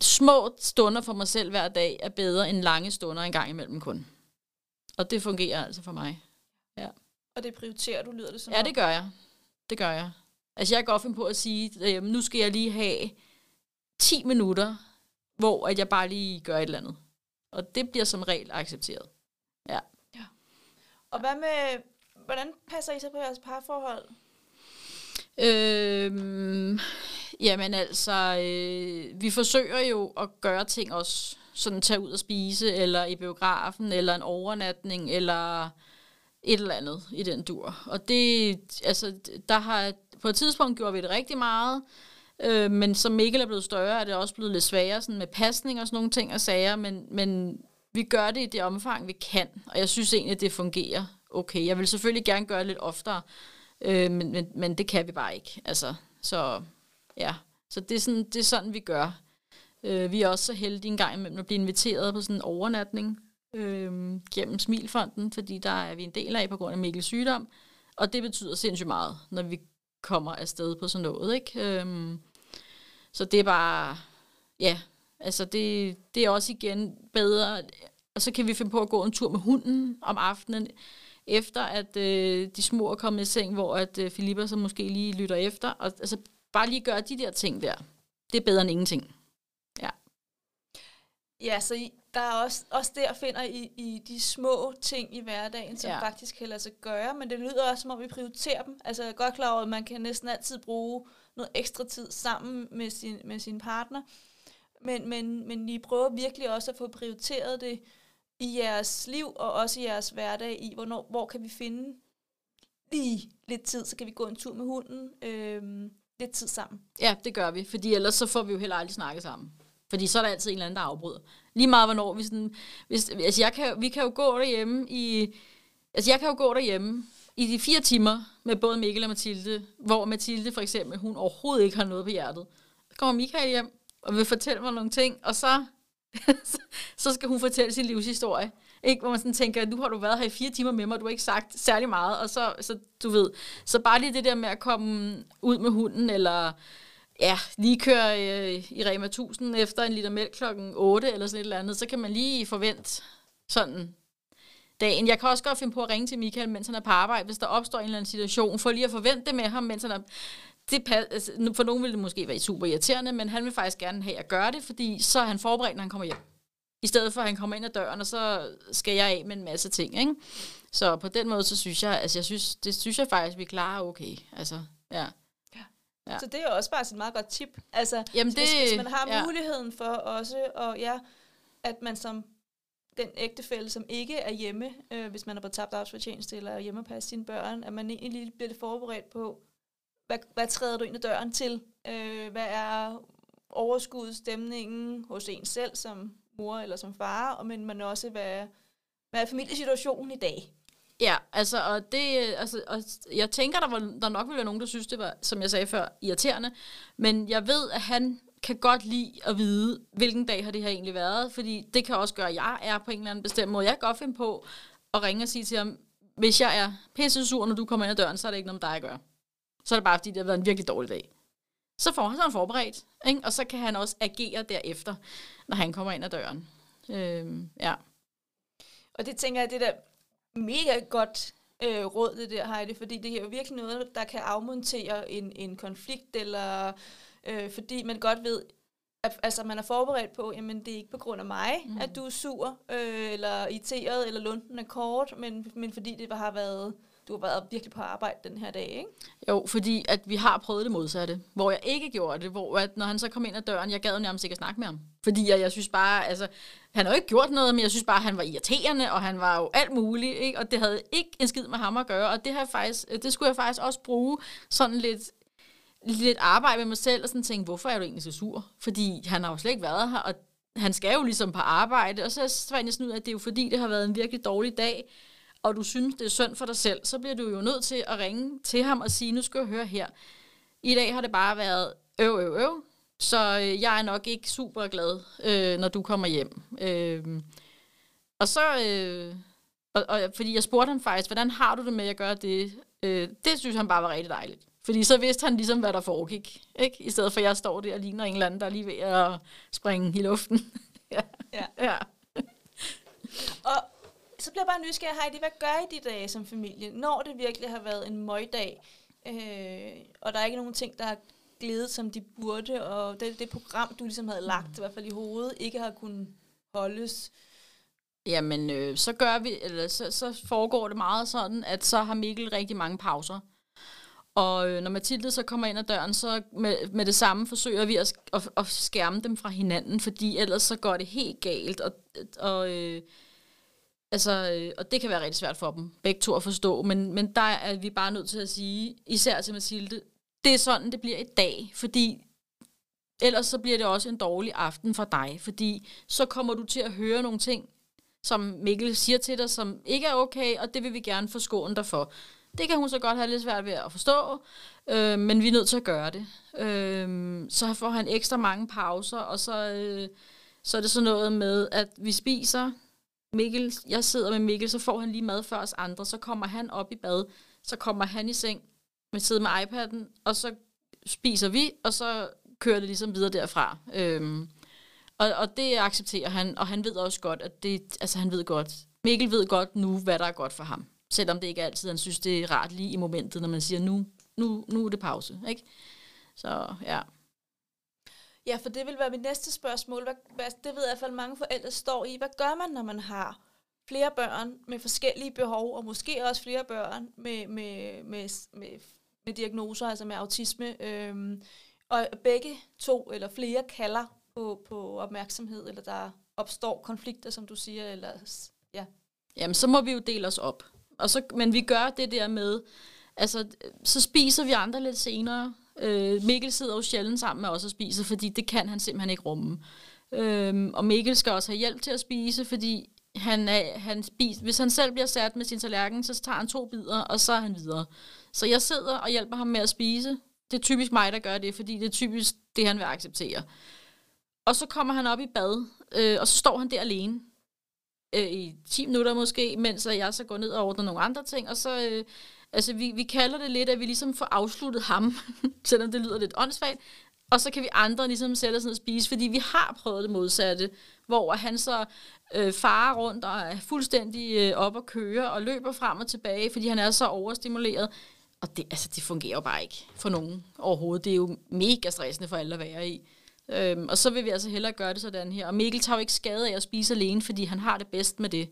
C: små stunder for mig selv hver dag er bedre end lange stunder en gang imellem kun. Og det fungerer altså for mig. Ja.
B: Og det prioriterer du, lyder det som
C: Ja, det gør jeg. Det gør jeg. Altså jeg går godt finde på at sige, øh, nu skal jeg lige have 10 minutter, hvor at jeg bare lige gør et eller andet. Og det bliver som regel accepteret. Ja. ja.
B: Og hvad med, hvordan passer I så på jeres parforhold?
C: Øhm, jamen altså, øh, vi forsøger jo at gøre ting også, sådan tage ud og spise, eller i biografen, eller en overnatning, eller et eller andet i den dur. Og det, altså, der har, på et tidspunkt gjorde vi det rigtig meget, øh, men som Mikkel er blevet større, er det også blevet lidt sværere sådan med pasning og sådan nogle ting og sager, men, men vi gør det i det omfang, vi kan, og jeg synes egentlig, det fungerer okay. Jeg vil selvfølgelig gerne gøre det lidt oftere, Øh, men, men, men det kan vi bare ikke. Altså, så ja, så det er sådan, det er sådan vi gør. Øh, vi er også så heldige en gang imellem at blive inviteret på sådan en overnatning øh, gennem Smilfonden, fordi der er vi en del af på grund af Mikkels sygdom. Og det betyder sindssygt meget, når vi kommer afsted på sådan noget. Ikke? Øh, så det er bare, ja, altså det, det er også igen bedre. Og så kan vi finde på at gå en tur med hunden om aftenen efter at øh, de små er kommet i seng, hvor at øh, Filippa så måske lige lytter efter. Og altså, bare lige gøre de der ting der. Det er bedre end ingenting. Ja.
B: Ja, så I, der er også, også der finder I, I de små ting i hverdagen, som ja. faktisk kan lade sig gøre, men det lyder også, som om vi prioriterer dem. Altså, jeg er godt klar over, at man kan næsten altid bruge noget ekstra tid sammen med sin, med sin partner, men, men, men I prøver virkelig også at få prioriteret det i jeres liv og også i jeres hverdag i, hvornår, hvor kan vi finde lige lidt tid, så kan vi gå en tur med hunden, øhm, lidt tid sammen.
C: Ja, det gør vi, fordi ellers så får vi jo heller aldrig snakket sammen. Fordi så er der altid en eller anden, der afbryder. Lige meget hvornår vi sådan... Hvis, altså jeg kan, vi kan jo gå derhjemme i... Altså jeg kan jo gå derhjemme i de fire timer med både Mikkel og Mathilde, hvor Mathilde for eksempel, hun overhovedet ikke har noget på hjertet, så kommer Michael hjem og vil fortælle mig nogle ting, og så, så skal hun fortælle sin livshistorie. Ikke? Hvor man sådan tænker, nu har du været her i fire timer med mig, og du har ikke sagt særlig meget, og så, så du ved, så bare lige det der med at komme ud med hunden, eller ja, lige kører øh, i Rema 1000 efter en liter mælk klokken 8 eller sådan et eller andet, så kan man lige forvente sådan dagen. Jeg kan også godt finde på at ringe til Michael, mens han er på arbejde, hvis der opstår en eller anden situation, for lige at forvente det med ham, mens han er... Det, altså, for nogen vil det måske være super irriterende, men han vil faktisk gerne have at gøre det, fordi så er han forberedt, når han kommer hjem. I stedet for, at han kommer ind ad døren, og så skal jeg af med en masse ting. Ikke? Så på den måde, så synes jeg, altså jeg synes, det synes jeg faktisk, vi klarer okay. Altså, ja.
B: Ja. Så det er også bare et meget godt tip. Altså,
C: Jamen det,
B: hvis, hvis man har ja. muligheden for også, og ja, at man som den ægtefælde, som ikke er hjemme, øh, hvis man er på tabt arbejdsfortjeneste eller er hjemme og passe sine børn, at man egentlig lige bliver lidt forberedt på, hvad, hvad træder du ind ad døren til? Øh, hvad er overskudstemningen hos en selv som mor eller som far, og men man også, hvad, hvad er familiesituationen i dag?
C: Ja, altså, og det, altså, og jeg tænker, der, var, der nok ville være nogen, der synes, det var, som jeg sagde før, irriterende. Men jeg ved, at han kan godt lide at vide, hvilken dag har det her egentlig været, fordi det kan også gøre, at jeg er på en eller anden bestemt måde. Jeg kan godt finde på at ringe og sige til ham, hvis jeg er pisse sur, når du kommer ind ad døren, så er det ikke noget med dig at gøre. Så er det bare, fordi det har været en virkelig dårlig dag. Så får han sådan forberedt, ikke? og så kan han også agere derefter, når han kommer ind ad døren. Øhm, ja.
B: Og det tænker jeg, det der mega godt øh, råd, det der, Heidi, fordi det er jo virkelig noget, der kan afmontere en, en konflikt, eller øh, fordi man godt ved, at altså, man er forberedt på, jamen det er ikke på grund af mig, mm. at du er sur, øh, eller irriteret, eller lunden er kort, men, men fordi det har været du har været virkelig på arbejde den her dag, ikke?
C: Jo, fordi at vi har prøvet det modsatte, hvor jeg ikke gjorde det, hvor at når han så kom ind ad døren, jeg gad nærmest ikke at snakke med ham. Fordi jeg, jeg synes bare, altså, han har jo ikke gjort noget, men jeg synes bare, at han var irriterende, og han var jo alt muligt, ikke? og det havde ikke en skid med ham at gøre, og det, har jeg faktisk, øh, det skulle jeg faktisk også bruge sådan lidt lidt arbejde med mig selv, og sådan tænke, hvorfor er du egentlig så sur? Fordi han har jo slet ikke været her, og han skal jo ligesom på arbejde, og så fandt jeg sådan ud af, at det er jo fordi, det har været en virkelig dårlig dag, og du synes, det er synd for dig selv, så bliver du jo nødt til at ringe til ham og sige, nu skal jeg høre her. I dag har det bare været øv, øv, øv, så øh, jeg er nok ikke super glad, øh, når du kommer hjem. Øh, og så, øh, og, og, fordi jeg spurgte ham faktisk, hvordan har du det med at gøre det? Øh, det synes han bare var rigtig dejligt. Fordi så vidste han ligesom, hvad der foregik. Ikke? I stedet for, at jeg står der og ligner en eller anden, der er lige ved at springe i luften. ja.
B: ja.
C: ja.
B: og så bliver jeg bare nysgerrig, Heidi, hvad gør I de dage som familie, når det virkelig har været en møgdag, øh, og der er ikke nogen ting, der har glædet, som de burde, og det, det program, du ligesom havde lagt, mm. i hvert fald i hovedet, ikke har kunnet holdes.
C: Jamen, øh, så gør vi, eller så, så foregår det meget sådan, at så har Mikkel rigtig mange pauser. Og øh, når Mathilde så kommer ind ad døren, så med, med det samme forsøger vi at, at, at skærme dem fra hinanden, fordi ellers så går det helt galt, og, og øh, Altså, øh, og det kan være rigtig svært for dem, begge to at forstå, men, men der er vi bare nødt til at sige, især til Mathilde, det er sådan, det bliver i dag, fordi ellers så bliver det også en dårlig aften for dig, fordi så kommer du til at høre nogle ting, som Mikkel siger til dig, som ikke er okay, og det vil vi gerne forskåne dig for. Det kan hun så godt have lidt svært ved at forstå, øh, men vi er nødt til at gøre det. Øh, så får han ekstra mange pauser, og så, øh, så er det sådan noget med, at vi spiser Mikkel, jeg sidder med Mikkel, så får han lige mad før os andre, så kommer han op i bad, så kommer han i seng, med sidder med iPad'en, og så spiser vi, og så kører det ligesom videre derfra. Øhm, og, og det accepterer han, og han ved også godt, at det, altså han ved godt, Mikkel ved godt nu, hvad der er godt for ham. Selvom det ikke altid, han synes, det er rart lige i momentet, når man siger, nu, nu, nu er det pause. Ikke? Så ja.
B: Ja, for det vil være mit næste spørgsmål. Hvad, hvad, det ved jeg i hvert fald, mange forældre står i. Hvad gør man, når man har flere børn med forskellige behov, og måske også flere børn med, med, med, med, med diagnoser, altså med autisme, øhm, og begge to eller flere kalder på, på opmærksomhed, eller der opstår konflikter, som du siger, eller ja.
C: Jamen, så må vi jo dele os op. Og så, men vi gør det der med, altså, så spiser vi andre lidt senere, Øh, Mikkel sidder jo sjældent sammen med os og spiser, fordi det kan han simpelthen ikke rumme. Øh, og Mikkel skal også have hjælp til at spise, fordi Han, er, han spiser, hvis han selv bliver sat med sin tallerken, så tager han to bidder, og så er han videre. Så jeg sidder og hjælper ham med at spise. Det er typisk mig, der gør det, fordi det er typisk det, han vil acceptere. Og så kommer han op i bad, øh, og så står han der alene øh, i 10 minutter måske, mens jeg så går ned og ordner nogle andre ting, og så, øh, altså vi, vi kalder det lidt, at vi ligesom får afsluttet ham, selvom det lyder lidt åndssvagt, og så kan vi andre ligesom sætte os ned og spise, fordi vi har prøvet det modsatte, hvor han så øh, farer rundt og er fuldstændig øh, op og køre og løber frem og tilbage, fordi han er så overstimuleret. Og det, altså, det fungerer jo bare ikke for nogen overhovedet. Det er jo mega stressende for alle at være i. Øhm, og så vil vi altså hellere gøre det sådan her. Og Mikkel tager jo ikke skade af at spise alene, fordi han har det bedst med det.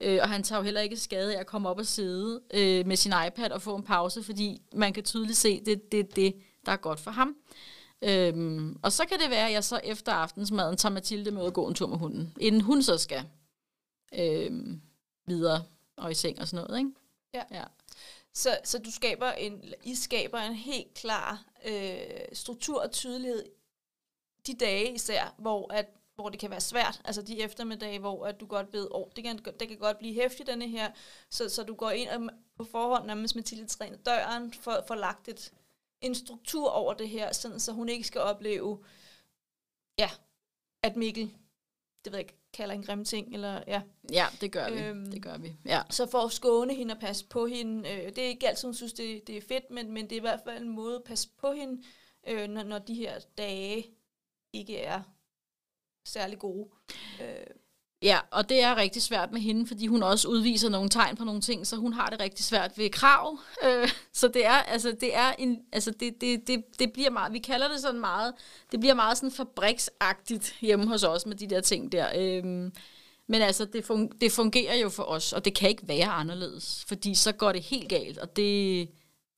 C: Øh, og han tager jo heller ikke skade af at komme op og sidde øh, med sin iPad og få en pause, fordi man kan tydeligt se, det er det, det, der er godt for ham. Øhm, og så kan det være, at jeg så efter aftensmaden tager Mathilde med at gå en tur med hunden, inden hun så skal øhm, videre og i seng og sådan noget. Ikke?
B: Ja.
C: ja.
B: Så, så du skaber en, I skaber en helt klar øh, struktur og tydelighed de dage især, hvor, at, hvor det kan være svært, altså de eftermiddage, hvor at du godt ved, oh, det, kan, det kan godt blive hæftigt, denne her, så, så du går ind og på forhånd nærmest med tillidstræner døren, for, for lagt et, en struktur over det her, sådan, så hun ikke skal opleve, ja, at Mikkel, det ved jeg ikke, kalder en grim ting, eller ja.
C: Ja, det gør vi, øhm, det gør vi, ja.
B: Så for at skåne hende og passe på hende, øh, det er ikke altid, hun synes, det, det er fedt, men, men det er i hvert fald en måde at passe på hende, øh, når, når de her dage ikke er særlig gode. Øh.
C: Ja, og det er rigtig svært med hende, fordi hun også udviser nogle tegn på nogle ting, så hun har det rigtig svært ved krav. Øh, så det er, altså, det er en, altså, det, det, det, det bliver meget, vi kalder det sådan meget, det bliver meget sådan fabriksagtigt hjemme hos os med de der ting der. Øh, men altså, det, fun- det fungerer jo for os, og det kan ikke være anderledes, fordi så går det helt galt, og det,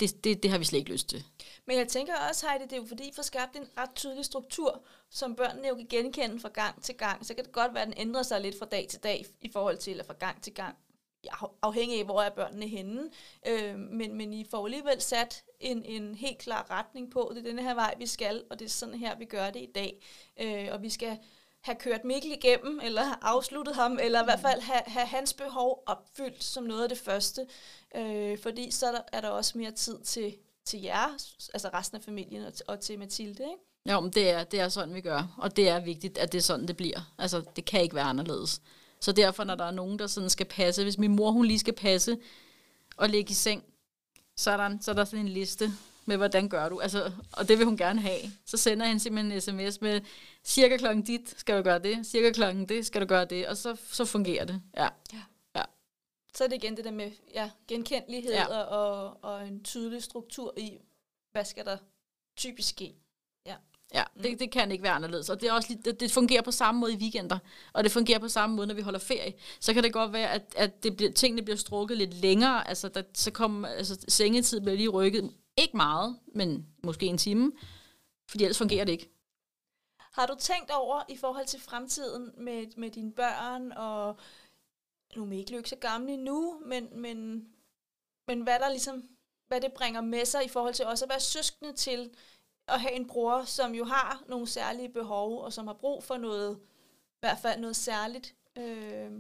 C: det, det, det har vi slet ikke lyst til.
B: Men jeg tænker også, Heidi, det er jo fordi, I får skabt en ret tydelig struktur, som børnene jo kan genkende fra gang til gang. Så kan det godt være, at den ændrer sig lidt fra dag til dag i forhold til, eller fra gang til gang, afhængig af, hvor er børnene henne. Øh, men, men I får alligevel sat en, en helt klar retning på, det er denne her vej, vi skal, og det er sådan her, vi gør det i dag. Øh, og vi skal have kørt Mikkel igennem, eller have afsluttet ham, eller i hvert fald have, have hans behov opfyldt som noget af det første. Øh, fordi så er der, er der også mere tid til, til jer, altså resten af familien, og, og til Mathilde, ikke?
C: Jo, men det er, det er sådan, vi gør. Og det er vigtigt, at det er sådan, det bliver. Altså, det kan ikke være anderledes. Så derfor, når der er nogen, der sådan skal passe, hvis min mor, hun lige skal passe og ligge i seng, så er der, så er der sådan en liste med, hvordan gør du? Altså, og det vil hun gerne have. Så sender han simpelthen en sms med, cirka klokken dit skal du gøre det, cirka klokken det skal du gøre det, og så, så fungerer det. Ja. ja. ja.
B: Så er det igen det der med ja, genkendelighed ja. og, og en tydelig struktur i, hvad skal der typisk ske. Ja.
C: Ja, mm. det, det kan ikke være anderledes. Og det, er også, det, det fungerer på samme måde i weekender, og det fungerer på samme måde, når vi holder ferie. Så kan det godt være, at, at det bliver, tingene bliver strukket lidt længere. Altså, der, så kommer, altså, sengetid bliver lige rykket. Ikke meget, men måske en time. Fordi ellers fungerer det ikke.
B: Har du tænkt over i forhold til fremtiden med, med dine børn, og nu er ikke ikke så gamle endnu, men, men, men hvad der ligesom, hvad det bringer med sig i forhold til også at være søskende til at have en bror, som jo har nogle særlige behov, og som har brug for noget, i hvert fald noget særligt. Øh.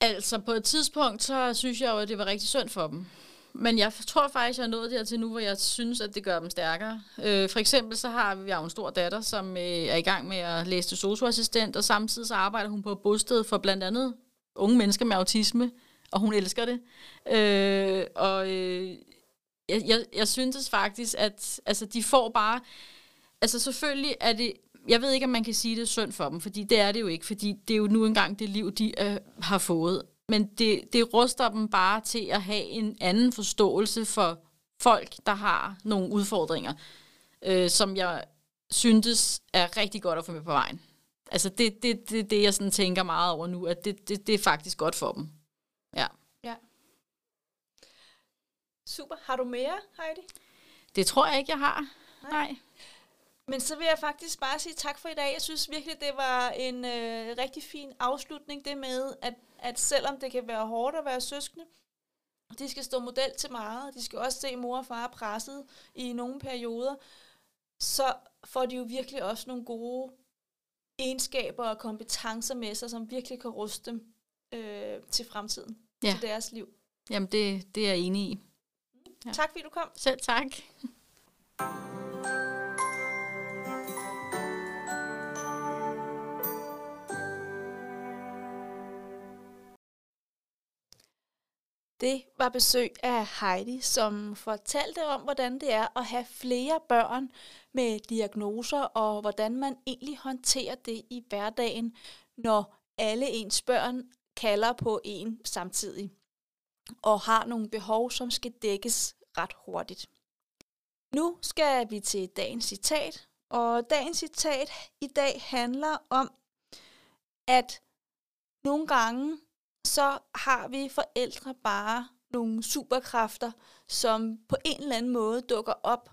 C: Altså på et tidspunkt, så synes jeg jo, at det var rigtig synd for dem. Men jeg tror faktisk, jeg er nået dertil nu, hvor jeg synes, at det gør dem stærkere. Øh, for eksempel så har vi jo en stor datter, som øh, er i gang med at læse til socioassistent, og samtidig så arbejder hun på et bosted for blandt andet unge mennesker med autisme, og hun elsker det. Øh, og øh, jeg, jeg, jeg synes faktisk, at altså, de får bare... Altså selvfølgelig er det... Jeg ved ikke, om man kan sige, det er synd for dem, fordi det er det jo ikke, fordi det er jo nu engang det liv, de øh, har fået men det, det ruster dem bare til at have en anden forståelse for folk, der har nogle udfordringer, øh, som jeg syntes er rigtig godt at få med på vejen. Altså det det, det, det jeg sådan tænker meget over nu, at det, det, det er faktisk godt for dem. Ja. ja.
B: Super. Har du mere, Heidi?
C: Det tror jeg ikke, jeg har. Nej. Nej.
B: Men så vil jeg faktisk bare sige tak for i dag. Jeg synes virkelig, det var en øh, rigtig fin afslutning, det med, at, at selvom det kan være hårdt at være søskende, de skal stå model til meget, de skal også se mor og far presset i nogle perioder, så får de jo virkelig også nogle gode egenskaber og kompetencer med sig, som virkelig kan ruste dem øh, til fremtiden,
C: Ja.
B: til deres liv.
C: Jamen, det, det er jeg enig i. Ja.
B: Ja. Tak fordi du kom.
C: Selv tak.
B: Det var besøg af Heidi, som fortalte om, hvordan det er at have flere børn med diagnoser, og hvordan man egentlig håndterer det i hverdagen, når alle ens børn kalder på en samtidig, og har nogle behov, som skal dækkes ret hurtigt. Nu skal vi til dagens citat, og dagens citat i dag handler om, at nogle gange så har vi forældre bare nogle superkræfter, som på en eller anden måde dukker op,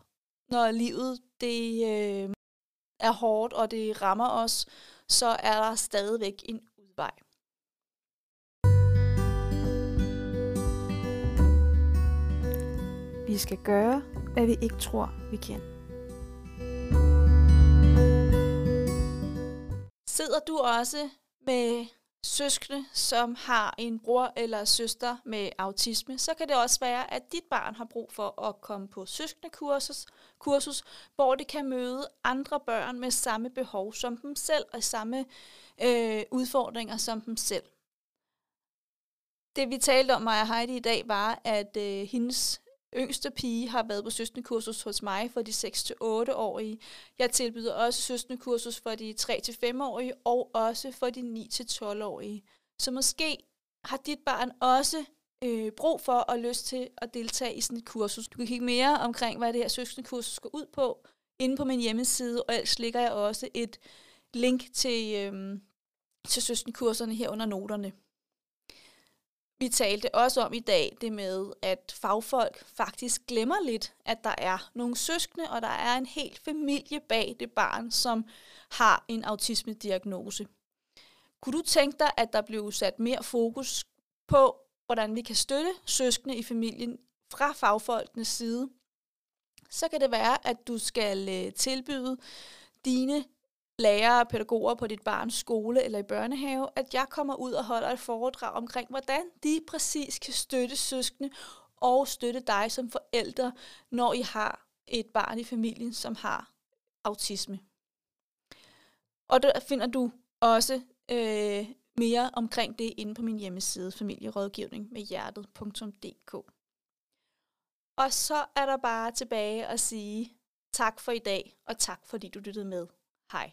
B: når livet det øh, er hårdt, og det rammer os, så er der stadigvæk en udvej. Vi skal gøre, hvad vi ikke tror, vi kan. Sidder du også med søskende, som har en bror eller søster med autisme, så kan det også være, at dit barn har brug for at komme på søskendekursus, kursus, hvor det kan møde andre børn med samme behov som dem selv, og samme øh, udfordringer som dem selv. Det vi talte om, mig og Heidi i dag, var, at øh, hendes yngste pige har været på søskendekursus hos mig for de 6-8-årige. Jeg tilbyder også søskendekursus for de 3-5-årige og også for de 9-12-årige. Så måske har dit barn også øh, brug for og lyst til at deltage i sådan et kursus. Du kan kigge mere omkring, hvad det her søskendekursus går ud på, inde på min hjemmeside, og ellers ligger jeg også et link til, øh, til søskenkurserne her under noterne. Vi talte også om i dag det med, at fagfolk faktisk glemmer lidt, at der er nogle søskende, og der er en hel familie bag det barn, som har en autisme-diagnose. Kunne du tænke dig, at der blev sat mere fokus på, hvordan vi kan støtte søskende i familien fra fagfolkenes side? Så kan det være, at du skal øh, tilbyde dine lærere og pædagoger på dit barns skole eller i børnehave, at jeg kommer ud og holder et foredrag omkring, hvordan de præcis kan støtte søskende og støtte dig som forældre, når I har et barn i familien, som har autisme. Og der finder du også øh, mere omkring det inde på min hjemmeside, familierådgivning med hjertet.dk. Og så er der bare tilbage at sige tak for i dag, og tak fordi du lyttede med. Hej.